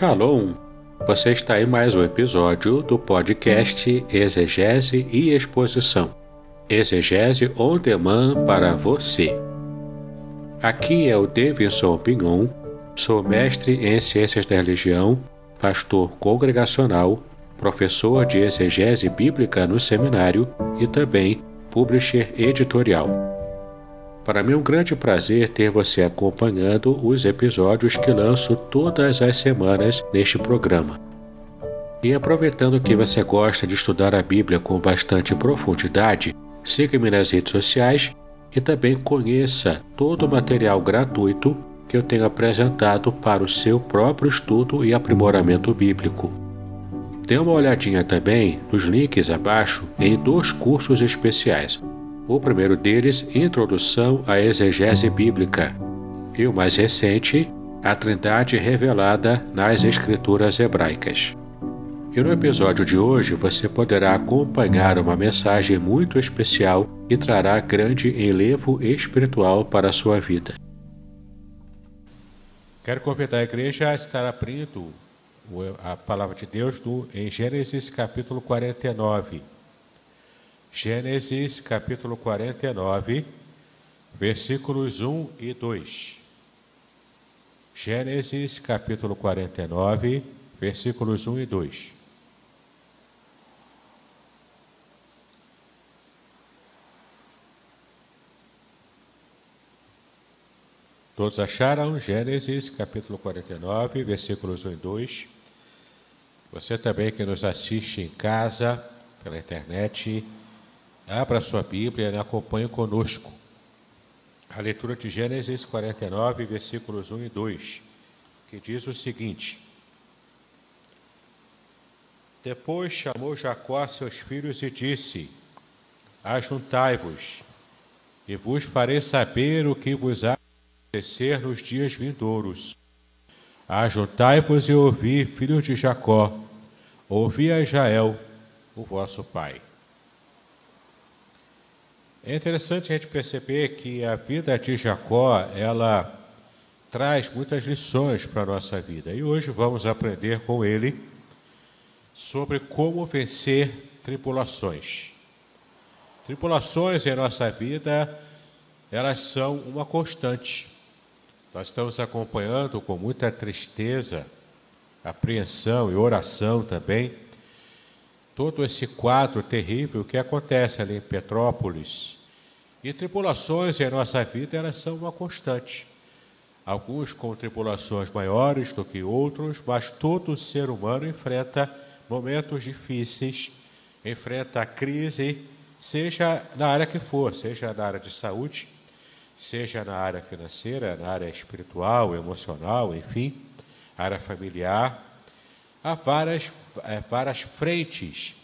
Shalom! Você está em mais um episódio do podcast Exegese e Exposição. Exegese on demand para você. Aqui é o Davidson Pignon, sou mestre em Ciências da Religião, pastor congregacional, professor de exegese bíblica no seminário e também publisher editorial. Para mim é um grande prazer ter você acompanhando os episódios que lanço todas as semanas neste programa. E aproveitando que você gosta de estudar a Bíblia com bastante profundidade, siga-me nas redes sociais e também conheça todo o material gratuito que eu tenho apresentado para o seu próprio estudo e aprimoramento bíblico. Dê uma olhadinha também nos links abaixo em dois cursos especiais o primeiro deles, Introdução à Exegese Bíblica, e o mais recente, A Trindade Revelada nas Escrituras Hebraicas. E no episódio de hoje você poderá acompanhar uma mensagem muito especial e trará grande enlevo espiritual para a sua vida. Quero convidar a igreja a estar abrindo a palavra de Deus em Gênesis capítulo 49. Gênesis capítulo 49, versículos 1 e 2. Gênesis capítulo 49, versículos 1 e 2. Todos acharam Gênesis capítulo 49, versículos 1 e 2. Você também que nos assiste em casa, pela internet, Abra sua Bíblia e acompanhe conosco. A leitura de Gênesis 49, versículos 1 e 2, que diz o seguinte: Depois chamou Jacó seus filhos e disse: Ajuntai-vos, e vos farei saber o que vos há de acontecer nos dias vindouros. Ajuntai-vos e ouvi, filhos de Jacó, ouvi a Israel, o vosso pai. É interessante a gente perceber que a vida de Jacó, ela traz muitas lições para a nossa vida. E hoje vamos aprender com ele sobre como vencer tribulações. Tribulações em nossa vida, elas são uma constante. Nós estamos acompanhando com muita tristeza, apreensão e oração também todo esse quadro terrível que acontece ali em Petrópolis. E tribulações em nossa vida, elas são uma constante. Alguns com tribulações maiores do que outros, mas todo ser humano enfrenta momentos difíceis, enfrenta a crise, seja na área que for, seja na área de saúde, seja na área financeira, na área espiritual, emocional, enfim, área familiar. Há várias é, várias frentes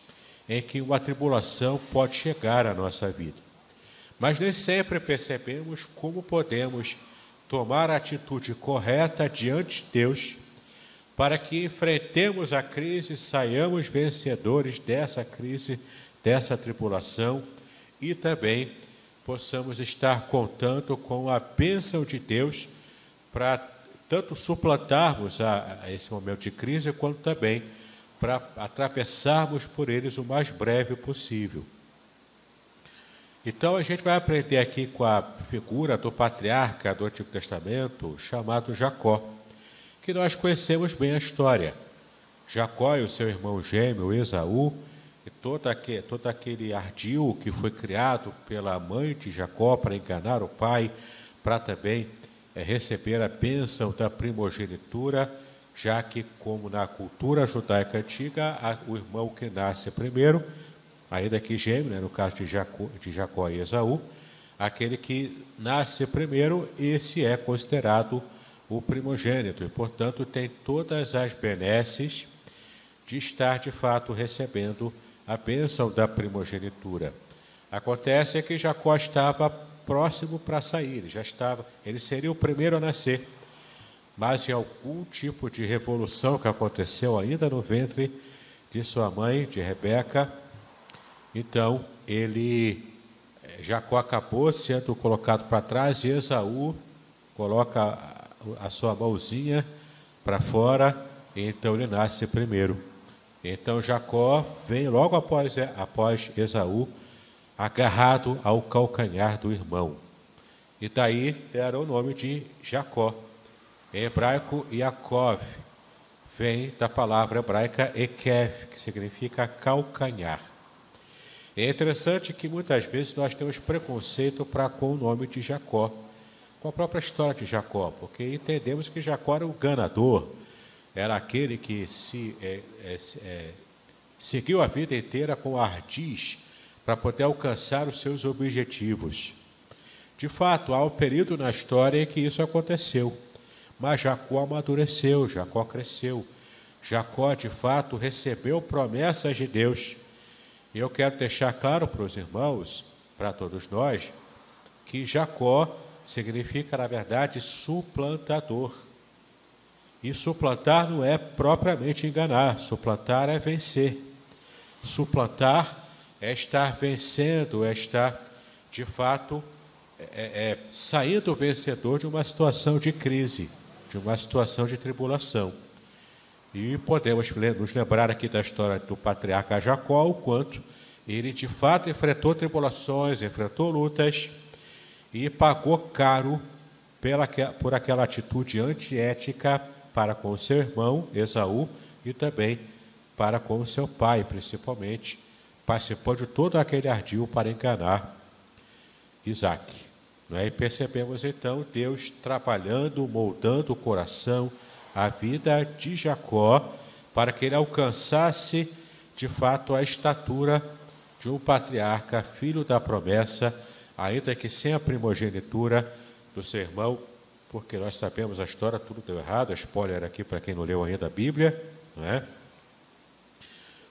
em que uma tribulação pode chegar à nossa vida. Mas nem sempre percebemos como podemos tomar a atitude correta diante de Deus para que enfrentemos a crise, saiamos vencedores dessa crise, dessa tribulação e também possamos estar contando com a bênção de Deus para tanto suplantarmos a, a esse momento de crise, quanto também para atravessarmos por eles o mais breve possível. Então a gente vai aprender aqui com a figura do patriarca do Antigo Testamento, chamado Jacó, que nós conhecemos bem a história. Jacó e o seu irmão gêmeo Esaú, e todo aquele, todo aquele ardil que foi criado pela mãe de Jacó para enganar o pai, para também é, receber a bênção da primogenitura, já que, como na cultura judaica antiga, o irmão que nasce primeiro, ainda que gêmeo, né, no caso de Jacó, de Jacó e Esaú, aquele que nasce primeiro, esse é considerado o primogênito e, portanto, tem todas as benesses de estar de fato recebendo a bênção da primogenitura. Acontece que Jacó estava próximo para sair, ele já estava, ele seria o primeiro a nascer mas em algum tipo de revolução que aconteceu ainda no ventre de sua mãe, de Rebeca, então ele eh, Jacó acabou sendo colocado para trás e Esaú coloca a sua mãozinha para fora então ele nasce primeiro. Então Jacó vem logo após, após Esaú, agarrado ao calcanhar do irmão. E daí deram o nome de Jacó. Em hebraico, Yaakov, vem da palavra hebraica Ekev, que significa calcanhar. É interessante que muitas vezes nós temos preconceito para com o nome de Jacó, com a própria história de Jacó, porque entendemos que Jacó era o ganador, era aquele que se é, é, é, seguiu a vida inteira com ardiz para poder alcançar os seus objetivos. De fato, há um período na história em que isso aconteceu, mas Jacó amadureceu, Jacó cresceu. Jacó, de fato, recebeu promessas de Deus e eu quero deixar claro para os irmãos, para todos nós, que Jacó significa, na verdade, suplantador. E suplantar não é propriamente enganar, suplantar é vencer. Suplantar é estar vencendo, é estar, de fato, é, é, saindo vencedor de uma situação de crise, de uma situação de tribulação. E podemos nos lembrar aqui da história do patriarca Jacó, o quanto ele de fato enfrentou tribulações, enfrentou lutas e pagou caro pela, por aquela atitude antiética para com o seu irmão Esaú e também para com o seu pai, principalmente. Participou de todo aquele ardil para enganar Isaac. É? E percebemos então Deus trabalhando, moldando o coração, a vida de Jacó, para que ele alcançasse de fato a estatura de um patriarca, filho da promessa, ainda que sem a primogenitura do seu irmão, porque nós sabemos a história, tudo deu errado, spoiler aqui para quem não leu ainda a Bíblia, não é?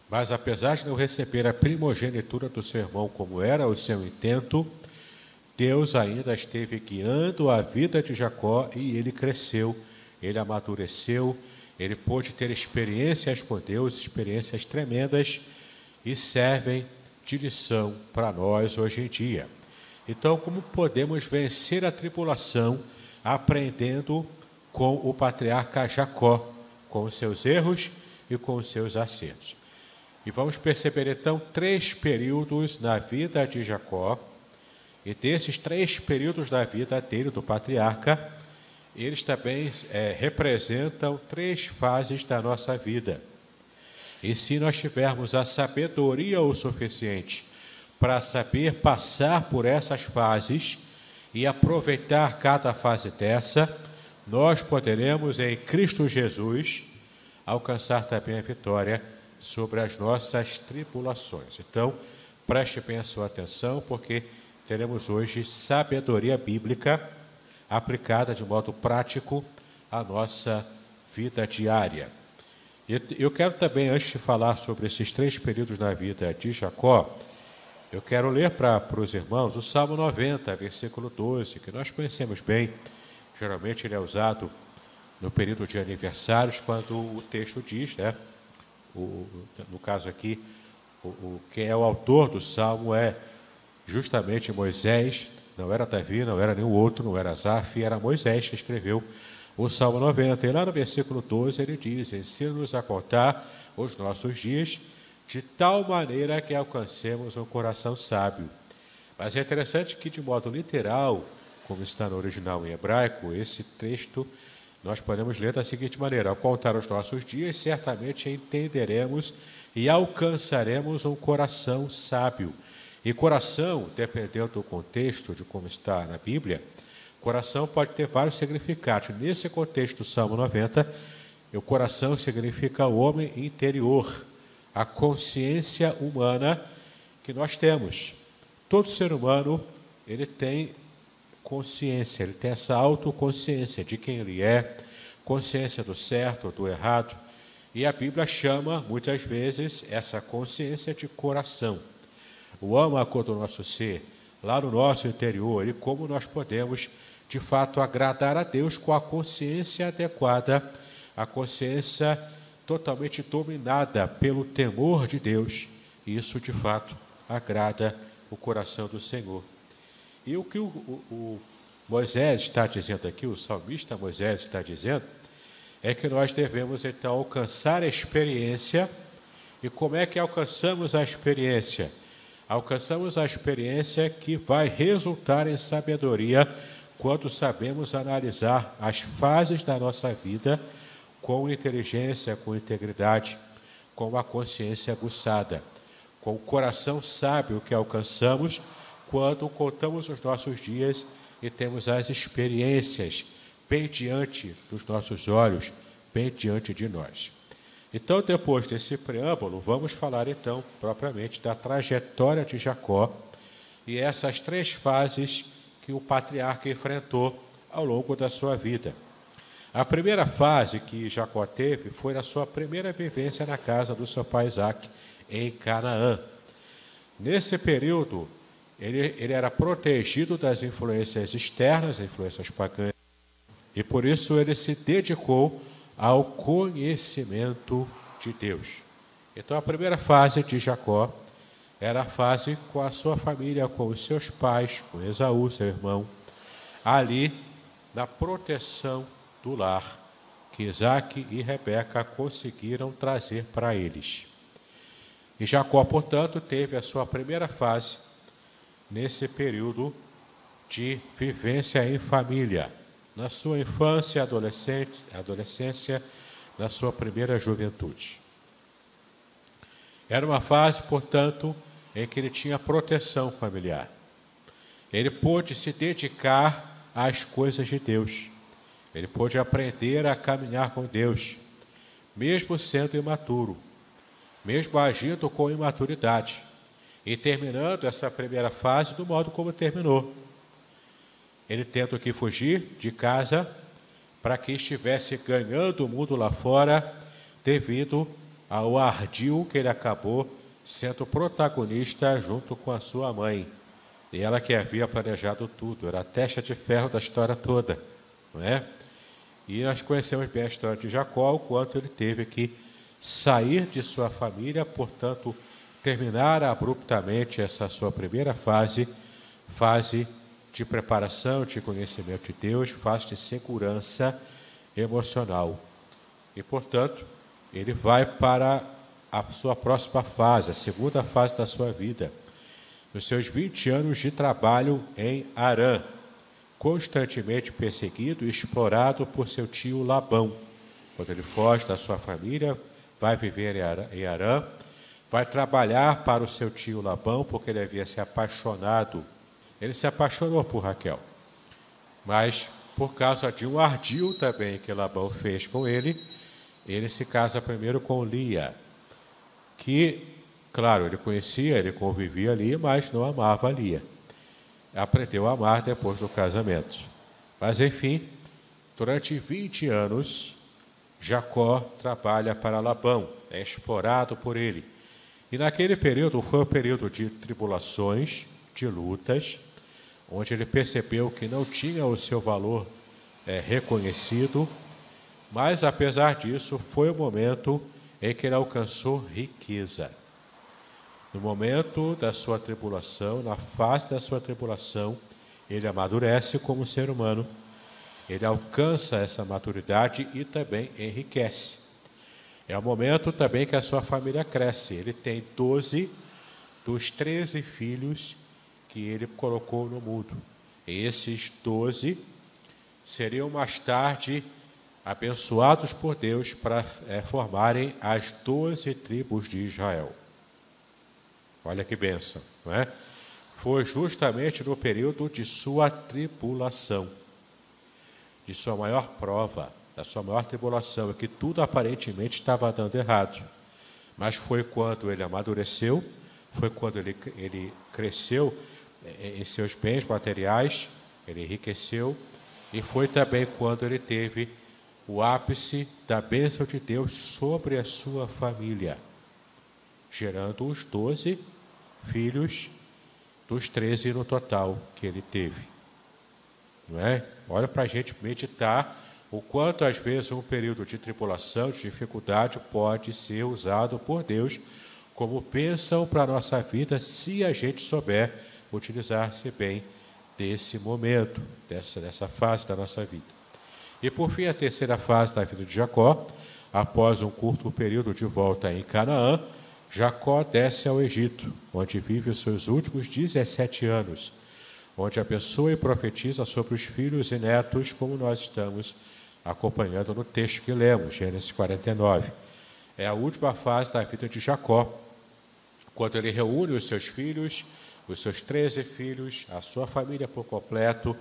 Mas apesar de não receber a primogenitura do seu irmão como era o seu intento, Deus ainda esteve guiando a vida de Jacó e ele cresceu ele amadureceu, ele pôde ter experiências com Deus, experiências tremendas e servem de lição para nós hoje em dia. Então, como podemos vencer a tribulação aprendendo com o patriarca Jacó, com seus erros e com seus acertos? E vamos perceber então três períodos na vida de Jacó, e desses três períodos da vida dele, do patriarca, eles também é, representam três fases da nossa vida. E se nós tivermos a sabedoria o suficiente para saber passar por essas fases e aproveitar cada fase dessa, nós poderemos, em Cristo Jesus, alcançar também a vitória sobre as nossas tribulações. Então, preste bem a sua atenção, porque teremos hoje sabedoria bíblica aplicada de modo prático à nossa vida diária. Eu quero também, antes de falar sobre esses três períodos da vida de Jacó, eu quero ler para, para os irmãos o Salmo 90, versículo 12, que nós conhecemos bem. Geralmente ele é usado no período de aniversários, quando o texto diz, né, o, no caso aqui, o, o, quem é o autor do salmo é justamente Moisés, não era Davi, não era nenhum outro, não era Asaf, era Moisés que escreveu o Salmo 90. E lá no versículo 12 ele diz: Ensina-nos a contar os nossos dias de tal maneira que alcancemos um coração sábio. Mas é interessante que, de modo literal, como está no original em hebraico, esse texto nós podemos ler da seguinte maneira: Ao contar os nossos dias, certamente entenderemos e alcançaremos um coração sábio. E coração, dependendo do contexto de como está na Bíblia, coração pode ter vários significados. Nesse contexto do Salmo 90, o coração significa o homem interior, a consciência humana que nós temos. Todo ser humano, ele tem consciência, ele tem essa autoconsciência de quem ele é, consciência do certo ou do errado. E a Bíblia chama, muitas vezes, essa consciência de coração o âmago do nosso ser, lá no nosso interior, e como nós podemos, de fato, agradar a Deus com a consciência adequada, a consciência totalmente dominada pelo temor de Deus. E isso, de fato, agrada o coração do Senhor. E o que o, o, o Moisés está dizendo aqui, o salmista Moisés está dizendo, é que nós devemos então alcançar a experiência. E como é que alcançamos a experiência? Alcançamos a experiência que vai resultar em sabedoria quando sabemos analisar as fases da nossa vida com inteligência, com integridade, com uma consciência aguçada, com o coração sábio que alcançamos quando contamos os nossos dias e temos as experiências bem diante dos nossos olhos, bem diante de nós. Então, depois desse preâmbulo, vamos falar então propriamente da trajetória de Jacó e essas três fases que o patriarca enfrentou ao longo da sua vida. A primeira fase que Jacó teve foi na sua primeira vivência na casa do seu pai Isaac, em Canaã. Nesse período, ele, ele era protegido das influências externas, influências pagãs, e por isso ele se dedicou ao conhecimento de Deus. Então a primeira fase de Jacó era a fase com a sua família, com os seus pais, com Esaú, seu irmão, ali na proteção do lar que Isaac e Rebeca conseguiram trazer para eles. E Jacó, portanto, teve a sua primeira fase nesse período de vivência em família, na sua infância, adolescência, na sua primeira juventude. Era uma fase, portanto, em que ele tinha proteção familiar. Ele pôde se dedicar às coisas de Deus. Ele pôde aprender a caminhar com Deus, mesmo sendo imaturo, mesmo agindo com imaturidade e terminando essa primeira fase do modo como terminou. Ele tendo que fugir de casa para que estivesse ganhando o mundo lá fora devido ao ardil que ele acabou sendo protagonista junto com a sua mãe. E ela que havia planejado tudo, era a testa de ferro da história toda, não é? E nós conhecemos bem a história de Jacó, o quanto ele teve que sair de sua família, portanto, terminar abruptamente essa sua primeira fase, fase de preparação, de conhecimento de Deus, fase de segurança emocional. E, portanto, ele vai para a sua próxima fase, a segunda fase da sua vida, nos seus 20 anos de trabalho em Arã, constantemente perseguido e explorado por seu tio Labão. Quando ele foge da sua família, vai viver em Arã, vai trabalhar para o seu tio Labão, porque ele havia se apaixonado. Ele se apaixonou por Raquel, mas por causa de um ardil também que Labão fez com ele, ele se casa primeiro com Lia, que, claro, ele conhecia, ele convivia ali, mas não amava Lia. Aprendeu a amar depois do casamento. Mas, enfim, durante 20 anos, Jacó trabalha para Labão, é explorado por ele. E naquele período foi um período de tribulações, de lutas, onde ele percebeu que não tinha o seu valor é, reconhecido, mas apesar disso, foi o momento em que ele alcançou riqueza. No momento da sua tribulação, na fase da sua tribulação, ele amadurece como ser humano, ele alcança essa maturidade e também enriquece. É o momento também que a sua família cresce. Ele tem 12 dos 13 filhos que ele colocou no mundo. Esses 12 seriam mais tarde abençoados por Deus para é, formarem as doze tribos de Israel. Olha que bênção, não é? Foi justamente no período de sua tribulação, de sua maior prova, da sua maior tribulação, que tudo aparentemente estava dando errado. Mas foi quando ele amadureceu, foi quando ele, ele cresceu é, em seus bens materiais, ele enriqueceu, e foi também quando ele teve o ápice da bênção de Deus sobre a sua família, gerando os doze filhos dos treze no total que ele teve. Não é? Olha para a gente meditar o quanto às vezes um período de tribulação, de dificuldade, pode ser usado por Deus como bênção para a nossa vida, se a gente souber utilizar-se bem desse momento, dessa, dessa fase da nossa vida. E por fim, a terceira fase da vida de Jacó, após um curto período de volta em Canaã, Jacó desce ao Egito, onde vive os seus últimos 17 anos, onde abençoa e profetiza sobre os filhos e netos, como nós estamos acompanhando no texto que lemos, Gênesis 49. É a última fase da vida de Jacó, quando ele reúne os seus filhos, os seus 13 filhos, a sua família por completo,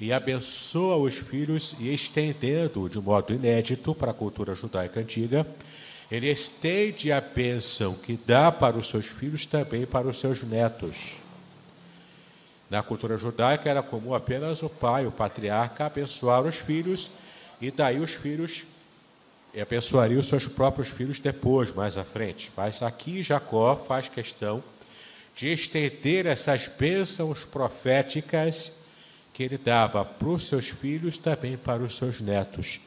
e abençoa os filhos e estendendo de modo inédito para a cultura judaica antiga, ele estende a bênção que dá para os seus filhos também para os seus netos. Na cultura judaica era comum apenas o pai, o patriarca, abençoar os filhos e daí os filhos abençoariam os seus próprios filhos depois, mais à frente. Mas aqui Jacó faz questão de estender essas bênçãos proféticas que ele dava para os seus filhos também para os seus netos,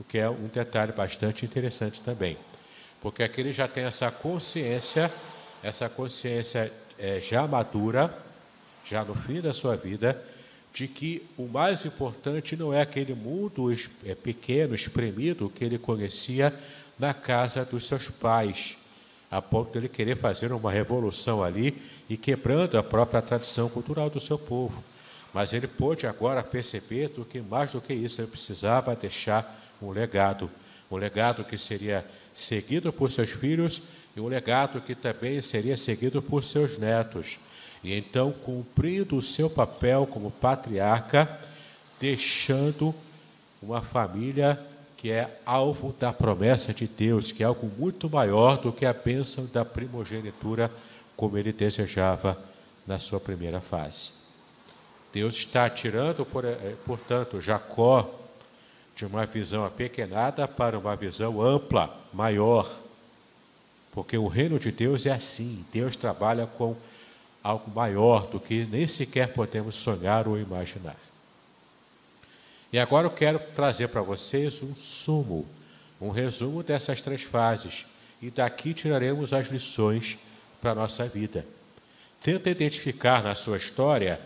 o que é um detalhe bastante interessante também, porque aqui ele já tem essa consciência, essa consciência é, já madura, já no fim da sua vida, de que o mais importante não é aquele mundo é, pequeno, espremido que ele conhecia na casa dos seus pais, a ponto de ele querer fazer uma revolução ali e quebrando a própria tradição cultural do seu povo. Mas ele pôde agora perceber do que mais do que isso ele precisava deixar um legado, um legado que seria seguido por seus filhos e um legado que também seria seguido por seus netos. E então, cumprindo o seu papel como patriarca, deixando uma família que é alvo da promessa de Deus, que é algo muito maior do que a bênção da primogenitura, como ele desejava na sua primeira fase. Deus está tirando, eh, portanto, Jacó de uma visão apequenada para uma visão ampla, maior. Porque o reino de Deus é assim: Deus trabalha com algo maior do que nem sequer podemos sonhar ou imaginar. E agora eu quero trazer para vocês um sumo, um resumo dessas três fases, e daqui tiraremos as lições para a nossa vida. Tenta identificar na sua história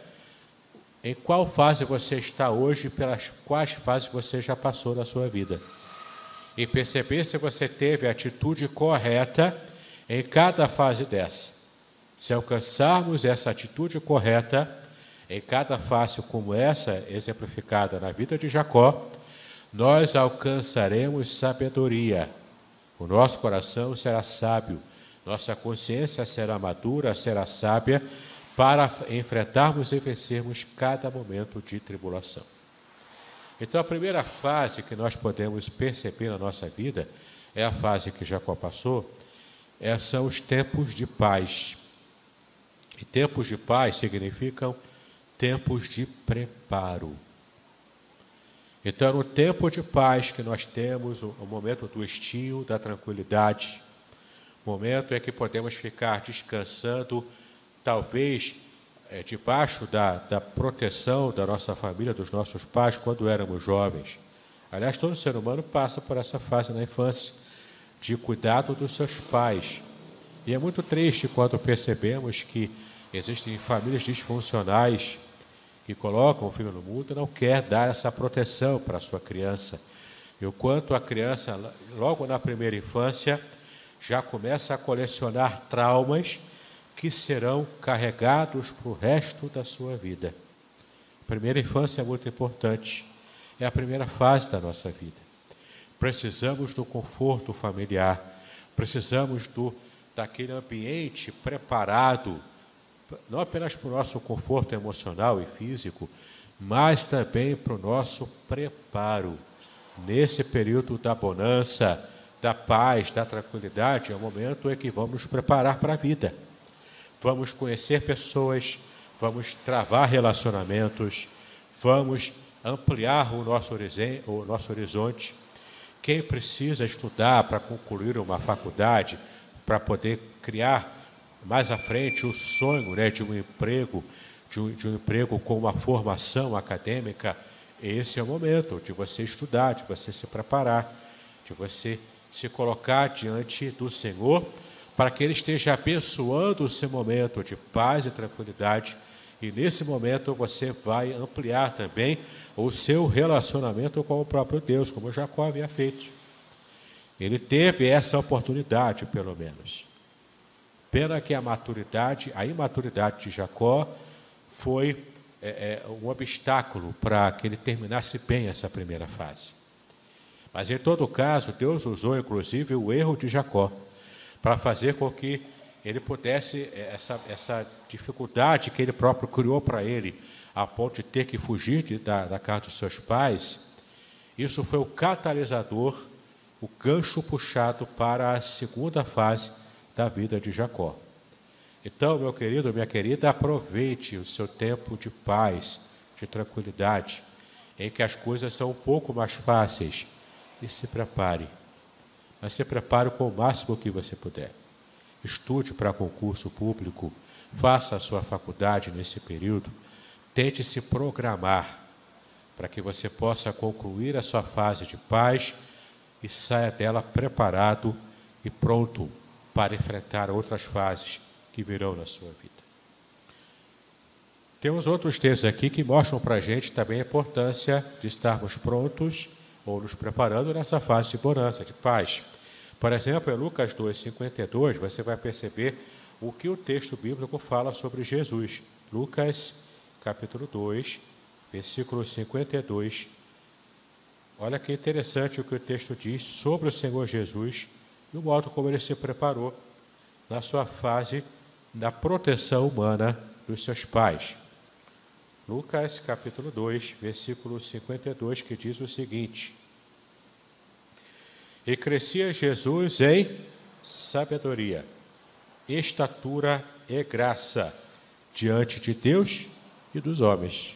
em qual fase você está hoje, pelas quais fases você já passou na sua vida. E perceber se você teve a atitude correta em cada fase dessa. Se alcançarmos essa atitude correta em cada fase como essa exemplificada na vida de Jacó, nós alcançaremos sabedoria. O nosso coração será sábio, nossa consciência será madura, será sábia para enfrentarmos e vencermos cada momento de tribulação. Então, a primeira fase que nós podemos perceber na nossa vida é a fase que Jacó passou, é, são os tempos de paz. E tempos de paz significam tempos de preparo. Então, no tempo de paz que nós temos, o, momento do estio, da tranquilidade, momento em que podemos ficar descansando talvez é, debaixo da, da proteção da nossa família, dos nossos pais, quando éramos jovens. Aliás, todo ser humano passa por essa fase na infância, de cuidado dos seus pais. E é muito triste quando percebemos que existem famílias disfuncionais que colocam o filho no mundo não quer dar essa proteção para a sua criança. E o quanto a criança, logo na primeira infância, já começa a colecionar traumas que serão carregados para o resto da sua vida. A primeira infância é muito importante, é a primeira fase da nossa vida. Precisamos do conforto familiar, precisamos do daquele ambiente preparado, não apenas para o nosso conforto emocional e físico, mas também para o nosso preparo. Nesse período da bonança, da paz, da tranquilidade, é o momento em que vamos nos preparar para a vida vamos conhecer pessoas, vamos travar relacionamentos, vamos ampliar o nosso, o nosso horizonte. Quem precisa estudar para concluir uma faculdade, para poder criar mais à frente o sonho né, de um emprego, de um, de um emprego com uma formação acadêmica, esse é o momento de você estudar, de você se preparar, de você se colocar diante do Senhor para que Ele esteja abençoando o seu momento de paz e tranquilidade. E nesse momento você vai ampliar também o seu relacionamento com o próprio Deus, como Jacó havia feito. Ele teve essa oportunidade, pelo menos. Pena que a maturidade, a imaturidade de Jacó foi é, é, um obstáculo para que ele terminasse bem essa primeira fase. Mas em todo caso, Deus usou inclusive o erro de Jacó para fazer com que ele pudesse, é, essa, essa dificuldade que ele próprio criou para ele, a ponto de ter que fugir de, da, da casa dos seus pais, isso foi o catalisador, o gancho puxado para a segunda fase da vida de Jacó. Então, meu querido, minha querida, aproveite o seu tempo de paz, de tranquilidade, em que as coisas são um pouco mais fáceis e se prepare. Mas se prepare com o máximo que você puder. Estude para concurso público, faça a sua faculdade nesse período, tente se programar para que você possa concluir a sua fase de paz e saia dela preparado e pronto para enfrentar outras fases que virão na sua vida. Temos outros textos aqui que mostram para a gente também a importância de estarmos prontos ou nos preparando nessa fase de bonança, de paz. Por exemplo, em Lucas 2,52, você vai perceber o que o texto bíblico fala sobre Jesus. Lucas, capítulo 2, versículo 52. Olha que interessante o que o texto diz sobre o Senhor Jesus e o modo como ele se preparou na sua fase da proteção humana dos seus pais. Lucas capítulo 2, versículo 52, que diz o seguinte: E crescia Jesus em sabedoria, estatura e graça diante de Deus e dos homens.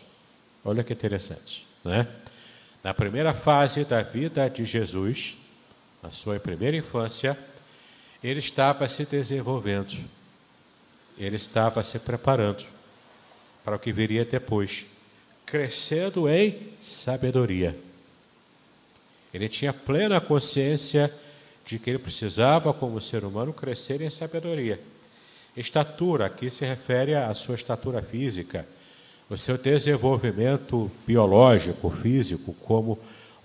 Olha que interessante, né? Na primeira fase da vida de Jesus, na sua primeira infância, ele estava se desenvolvendo ele estava se preparando para o que viria depois, crescendo em sabedoria. Ele tinha plena consciência de que ele precisava, como ser humano, crescer em sabedoria. Estatura, aqui se refere à sua estatura física, o seu desenvolvimento biológico, físico, como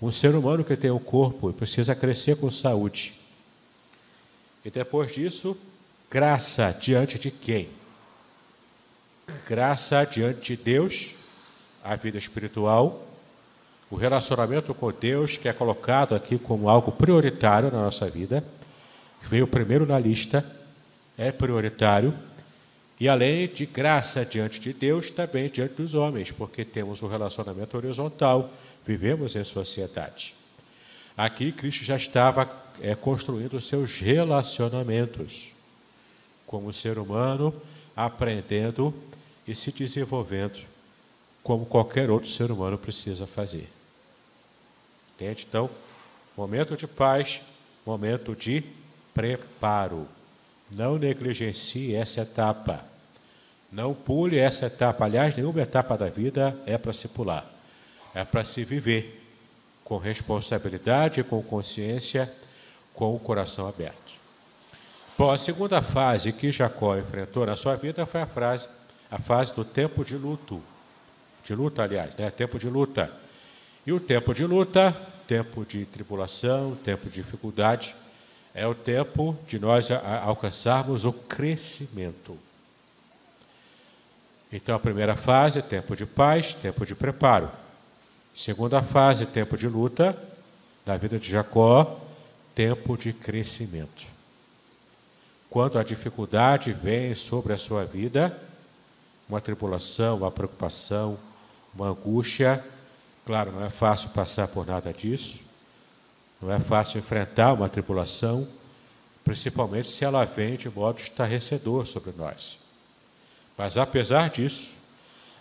um ser humano que tem um corpo precisa crescer com saúde. E depois disso, Graça diante de quem? Graça diante de Deus, a vida espiritual, o relacionamento com Deus, que é colocado aqui como algo prioritário na nossa vida, veio primeiro na lista, é prioritário, e além de graça diante de Deus, também diante dos homens, porque temos um relacionamento horizontal, vivemos em sociedade. Aqui Cristo já estava é, construindo seus relacionamentos como ser humano, aprendendo e se desenvolvendo como qualquer outro ser humano precisa fazer. Entende? Então, momento de paz, momento de preparo. Não negligencie essa etapa. Não pule essa etapa. Aliás, nenhuma etapa da vida é para se pular. É para se viver com responsabilidade, com consciência, com o coração aberto. Bom, a segunda fase que Jacó enfrentou na sua vida foi a, frase, a fase do tempo de luto. De luta, aliás, né? tempo de luta. E o tempo de luta, tempo de tribulação, tempo de dificuldade, é o tempo de nós alcançarmos o crescimento. Então, a primeira fase, tempo de paz, tempo de preparo. Segunda fase, tempo de luta, na vida de Jacó, tempo de crescimento quando a dificuldade vem sobre a sua vida, uma tribulação, uma preocupação, uma angústia, claro, não é fácil passar por nada disso, não é fácil enfrentar uma tribulação, principalmente se ela vem de modo estarrecedor sobre nós. Mas apesar disso,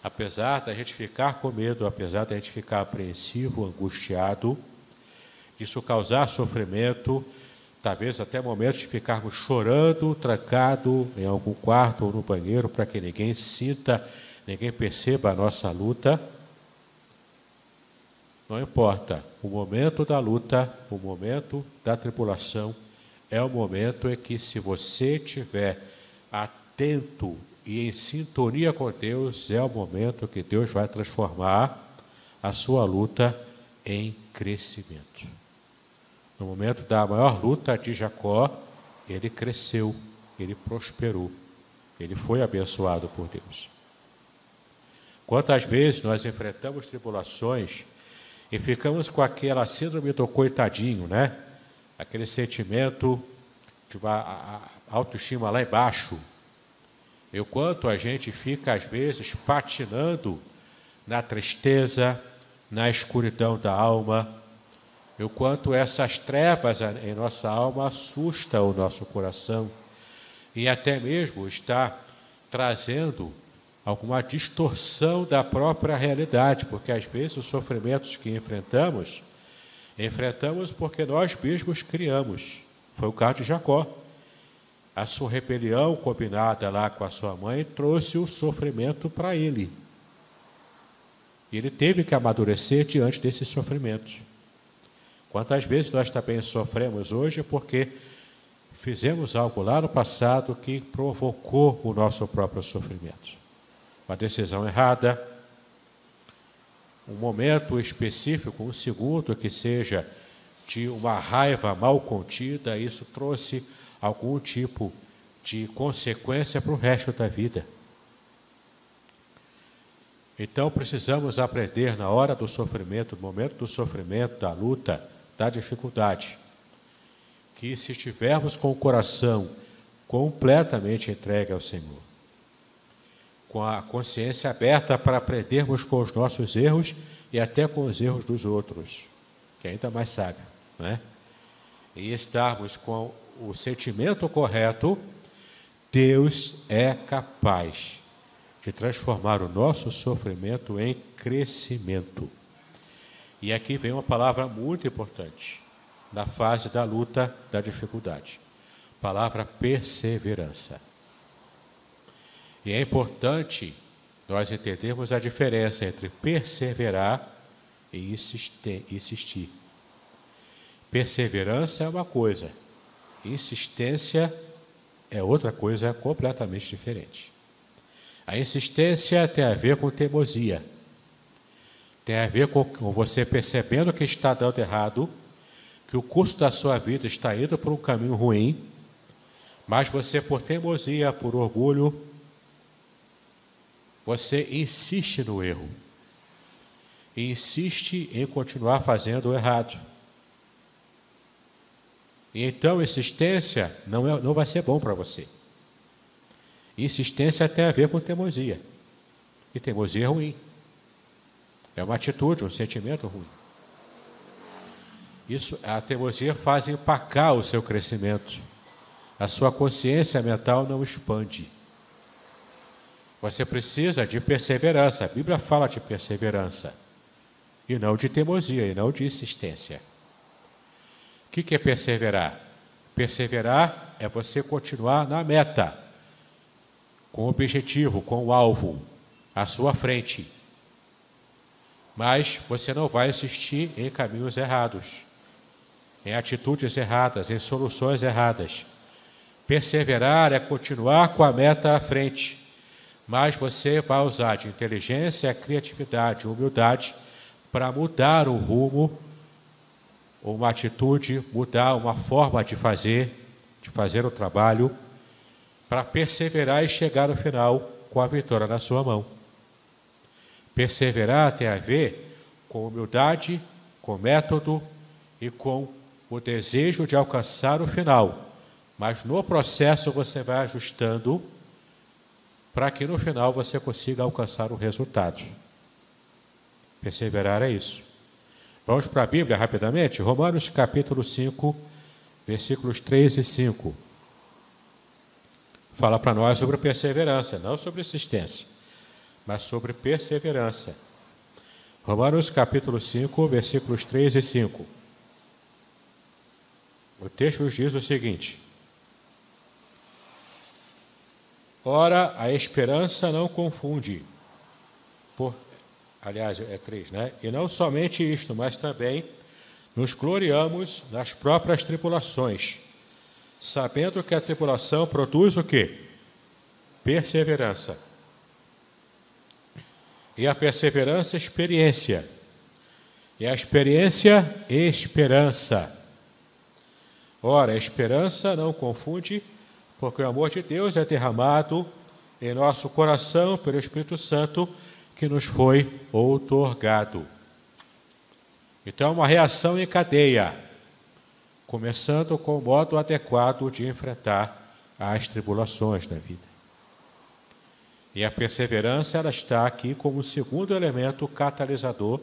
apesar da gente ficar com medo, apesar da gente ficar apreensivo, angustiado, isso causar sofrimento, talvez até momentos de ficarmos chorando, trancado em algum quarto ou no banheiro, para que ninguém sinta, ninguém perceba a nossa luta. Não importa, o momento da luta, o momento da tribulação, é o momento em que, se você estiver atento e em sintonia com Deus, é o momento que Deus vai transformar a sua luta em crescimento. No momento da maior luta de Jacó, ele cresceu, ele prosperou, ele foi abençoado por Deus. Quantas vezes nós enfrentamos tribulações e ficamos com aquela síndrome do coitadinho, né? Aquele sentimento de uma autoestima lá embaixo. E quanto a gente fica, às vezes, patinando na tristeza, na escuridão da alma, e o quanto essas trevas em nossa alma assustam o nosso coração e até mesmo está trazendo alguma distorção da própria realidade, porque às vezes os sofrimentos que enfrentamos, enfrentamos porque nós mesmos criamos. Foi o caso de Jacó. A sua rebelião combinada lá com a sua mãe trouxe o sofrimento para ele. Ele teve que amadurecer diante desses sofrimentos. Quantas vezes nós também sofremos hoje porque fizemos algo lá no passado que provocou o nosso próprio sofrimento uma decisão errada, um momento específico, um segundo que seja de uma raiva mal contida, isso trouxe algum tipo de consequência para o resto da vida. Então precisamos aprender na hora do sofrimento, no momento do sofrimento, da luta, da dificuldade, que se estivermos com o coração completamente entregue ao Senhor, com a consciência aberta para aprendermos com os nossos erros e até com os erros dos outros, que ainda mais sábio, né? E estarmos com o sentimento correto, Deus é capaz de transformar o nosso sofrimento em crescimento. E aqui vem uma palavra muito importante na fase da luta, da dificuldade. Palavra perseverança. E é importante nós entendermos a diferença entre perseverar e insistir. Perseverança é uma coisa, insistência é outra coisa completamente diferente. A insistência tem a ver com teimosia, tem a ver com você percebendo que está dando errado, que o curso da sua vida está indo por um caminho ruim, mas você, por teimosia, por orgulho, você insiste no erro. Insiste em continuar fazendo o errado. Então insistência não, é, não vai ser bom para você. Insistência tem a ver com teimosia. E teimosia é ruim. É uma atitude, um sentimento ruim. Isso, a teimosia faz empacar o seu crescimento. A sua consciência mental não expande. Você precisa de perseverança. A Bíblia fala de perseverança. E não de teimosia, e não de insistência. O que é perseverar? Perseverar é você continuar na meta, com o objetivo, com o alvo, à sua frente. Mas você não vai insistir em caminhos errados, em atitudes erradas, em soluções erradas. Perseverar é continuar com a meta à frente mas você vai usar de inteligência, criatividade, humildade para mudar o rumo, uma atitude, mudar uma forma de fazer, de fazer o trabalho, para perseverar e chegar no final com a vitória na sua mão. Perseverar tem a ver com humildade, com método e com o desejo de alcançar o final. Mas no processo você vai ajustando para que no final você consiga alcançar o resultado. Perseverar é isso. Vamos para a Bíblia rapidamente? Romanos capítulo 5, versículos 3 e 5. Fala para nós sobre perseverança, não sobre insistência, mas sobre perseverança. Romanos capítulo 5, versículos 3 e 5. O texto nos diz o seguinte: Ora, a esperança não confunde. Por, aliás, é três, né? E não somente isto, mas também nos gloriamos nas próprias tribulações, sabendo que a tribulação produz o quê? Perseverança. E a perseverança, experiência. E a experiência, esperança. Ora, a esperança não confunde, porque o amor de Deus é derramado em nosso coração pelo Espírito Santo que nos foi outorgado. Então, uma reação em cadeia, começando com o modo adequado de enfrentar as tribulações da vida. E a perseverança ela está aqui como segundo elemento catalisador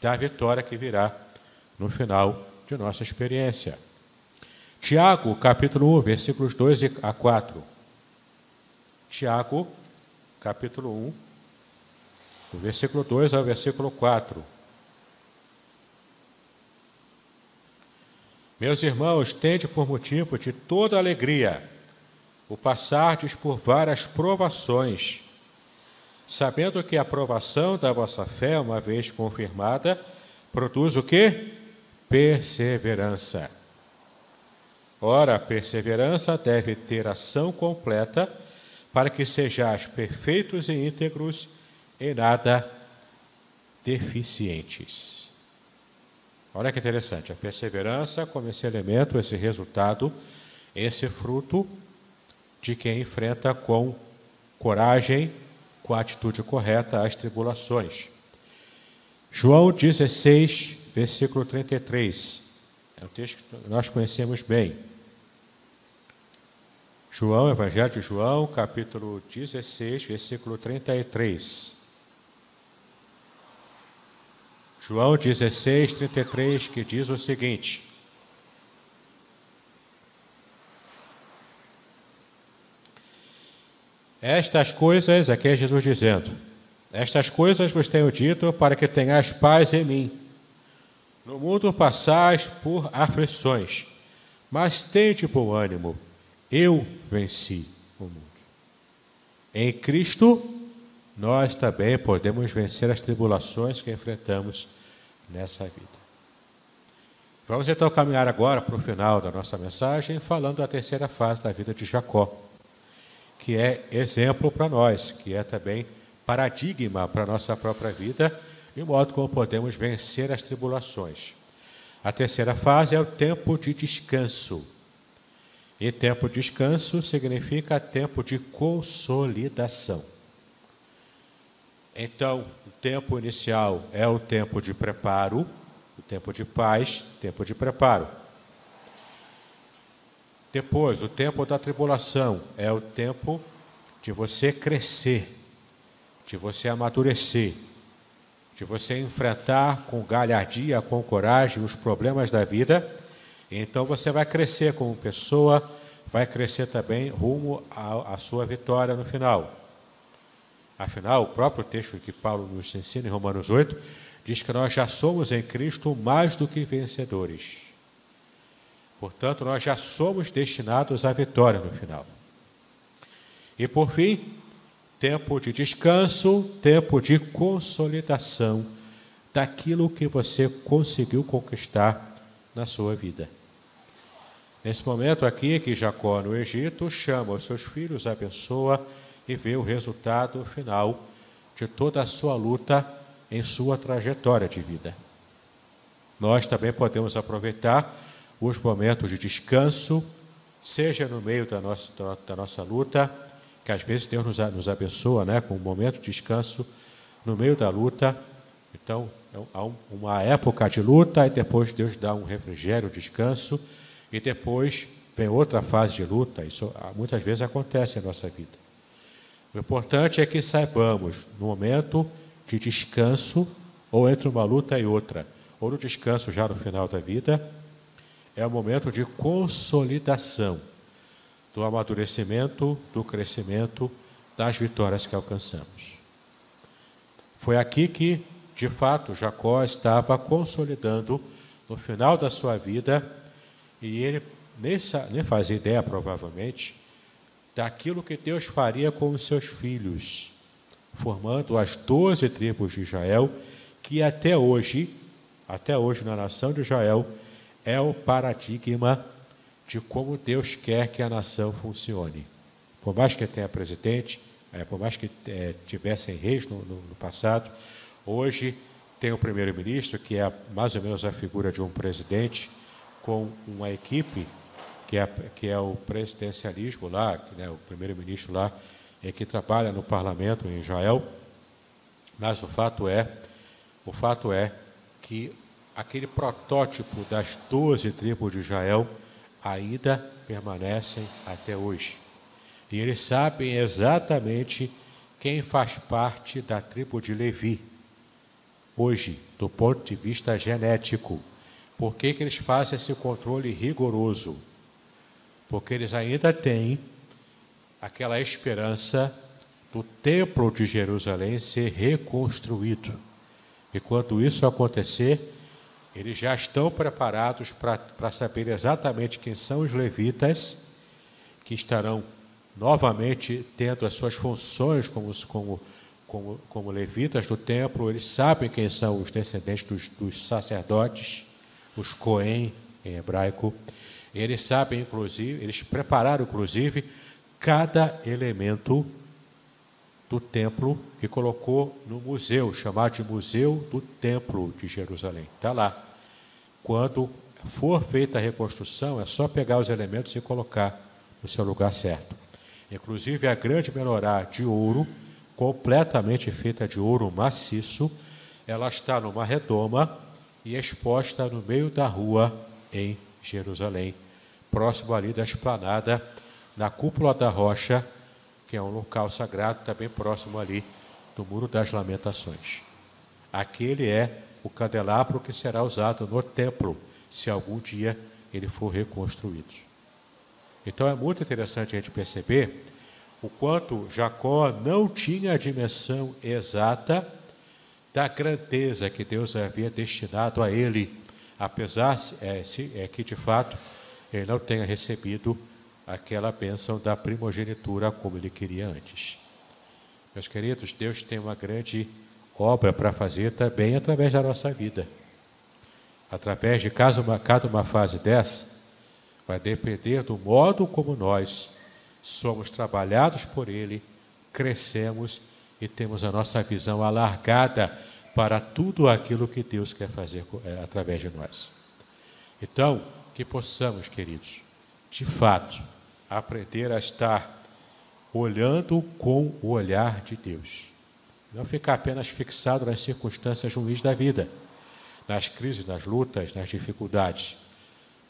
da vitória que virá no final de nossa experiência. Tiago, capítulo 1, versículos 2 a 4. Tiago, capítulo 1, do versículo 2 ao versículo 4. Meus irmãos, tende por motivo de toda alegria o passardes por várias provações, sabendo que a aprovação da vossa fé, uma vez confirmada, produz o que? Perseverança. Ora, a perseverança deve ter ação completa, para que sejais perfeitos e íntegros, e nada deficientes. Olha que interessante, a perseverança como esse elemento, esse resultado, esse fruto de quem enfrenta com coragem, com a atitude correta as tribulações. João 16, versículo 33. É um texto que nós conhecemos bem. João, Evangelho de João, capítulo 16, versículo 33. João 16, 33, que diz o seguinte: Estas coisas, aqui é Jesus dizendo, estas coisas vos tenho dito para que tenhais paz em mim. No mundo passais por aflições, mas tende bom ânimo, eu venci o mundo. Em Cristo, nós também podemos vencer as tribulações que enfrentamos nessa vida. Vamos então caminhar agora para o final da nossa mensagem, falando da terceira fase da vida de Jacó, que é exemplo para nós, que é também paradigma para a nossa própria vida, e modo como podemos vencer as tribulações. A terceira fase é o tempo de descanso. E tempo de descanso significa tempo de consolidação. Então, o tempo inicial é o tempo de preparo, o tempo de paz, tempo de preparo. Depois, o tempo da tribulação é o tempo de você crescer, de você amadurecer, de você enfrentar com galhardia, com coragem os problemas da vida. Então você vai crescer como pessoa, vai crescer também rumo à sua vitória no final. Afinal, o próprio texto que Paulo nos ensina em Romanos 8 diz que nós já somos em Cristo mais do que vencedores. Portanto, nós já somos destinados à vitória no final. E por fim, tempo de descanso, tempo de consolidação daquilo que você conseguiu conquistar na sua vida. Nesse momento aqui que Jacó no Egito chama os seus filhos, abençoa e ver o resultado final de toda a sua luta em sua trajetória de vida. Nós também podemos aproveitar os momentos de descanso, seja no meio da nossa, da nossa luta, que às vezes Deus nos, nos abençoa né, com um momento de descanso no meio da luta. Então, é há uma época de luta e depois Deus dá um refrigério, descanso, e depois vem outra fase de luta. Isso muitas vezes acontece em nossa vida. O importante é que saibamos, no momento de descanso, ou entre uma luta e outra, ou no descanso já no final da vida, é o momento de consolidação do amadurecimento, do crescimento, das vitórias que alcançamos. Foi aqui que, de fato, Jacó estava consolidando no final da sua vida, e ele nem, nem fazia ideia, provavelmente, daquilo que Deus faria com os seus filhos, formando as doze tribos de Israel, que até hoje, até hoje na nação de Israel, é o paradigma de como Deus quer que a nação funcione. Por mais que tenha presidente, é, por mais que é, tivessem reis no, no, no passado, hoje tem o primeiro-ministro, que é mais ou menos a figura de um presidente, com uma equipe, que é, que é o presidencialismo lá, né, o primeiro-ministro lá, é que trabalha no parlamento em Israel. Mas o fato é, o fato é que aquele protótipo das doze tribos de Israel ainda permanecem até hoje. E eles sabem exatamente quem faz parte da tribo de Levi. Hoje, do ponto de vista genético, por que, que eles fazem esse controle rigoroso? Porque eles ainda têm aquela esperança do templo de Jerusalém ser reconstruído. E quando isso acontecer, eles já estão preparados para saber exatamente quem são os levitas que estarão novamente tendo as suas funções como, como, como, como levitas do templo. Eles sabem quem são os descendentes dos, dos sacerdotes, os Cohen em hebraico. Eles sabem, inclusive, eles prepararam, inclusive, cada elemento do templo e colocou no museu, chamado de Museu do Templo de Jerusalém. Está lá. Quando for feita a reconstrução, é só pegar os elementos e colocar no seu lugar certo. Inclusive a grande menorá de ouro, completamente feita de ouro maciço, ela está numa redoma e exposta no meio da rua em Jerusalém, próximo ali da esplanada, na cúpula da rocha, que é um local sagrado, também próximo ali do Muro das Lamentações. Aquele é o candelabro que será usado no templo, se algum dia ele for reconstruído. Então é muito interessante a gente perceber o quanto Jacó não tinha a dimensão exata da grandeza que Deus havia destinado a ele, apesar é, se, é que de fato ele não tenha recebido aquela bênção da primogenitura como ele queria antes. Meus queridos, Deus tem uma grande obra para fazer também através da nossa vida. Através de cada uma, cada uma fase dessa, vai depender do modo como nós somos trabalhados por Ele, crescemos e temos a nossa visão alargada para tudo aquilo que Deus quer fazer é, através de nós. Então, que possamos, queridos, de fato, aprender a estar olhando com o olhar de Deus. Não ficar apenas fixado nas circunstâncias ruins da vida, nas crises, nas lutas, nas dificuldades,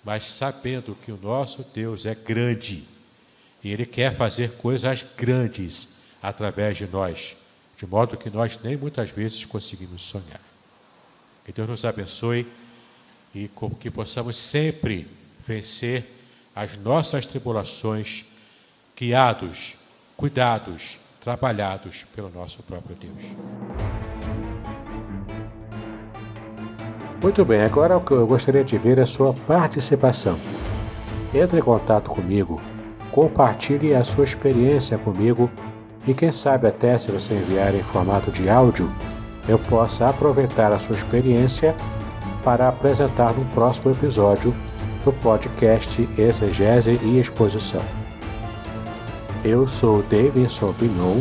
mas sabendo que o nosso Deus é grande e Ele quer fazer coisas grandes através de nós, de modo que nós nem muitas vezes conseguimos sonhar. Que Deus nos abençoe e que possamos sempre vencer as nossas tribulações, guiados, cuidados, trabalhados pelo nosso próprio Deus. Muito bem, agora o que eu gostaria de ver é a sua participação. Entre em contato comigo, compartilhe a sua experiência comigo e quem sabe até se você enviar em formato de áudio, eu possa aproveitar a sua experiência para apresentar no próximo episódio do podcast Exegese e Exposição. Eu sou Davidson Pignon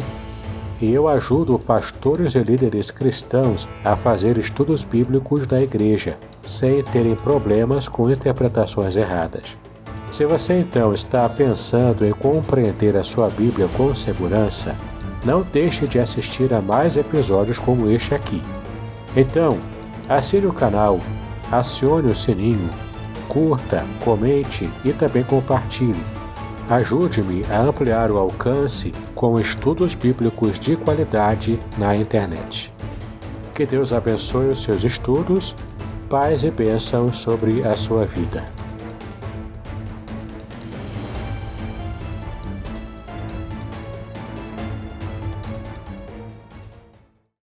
e eu ajudo pastores e líderes cristãos a fazer estudos bíblicos da igreja, sem terem problemas com interpretações erradas. Se você então está pensando em compreender a sua Bíblia com segurança, não deixe de assistir a mais episódios como este aqui. Então, assine o canal, acione o sininho curta, comente e também compartilhe. Ajude-me a ampliar o alcance com estudos bíblicos de qualidade na internet. Que Deus abençoe os seus estudos, paz e bênçãos sobre a sua vida.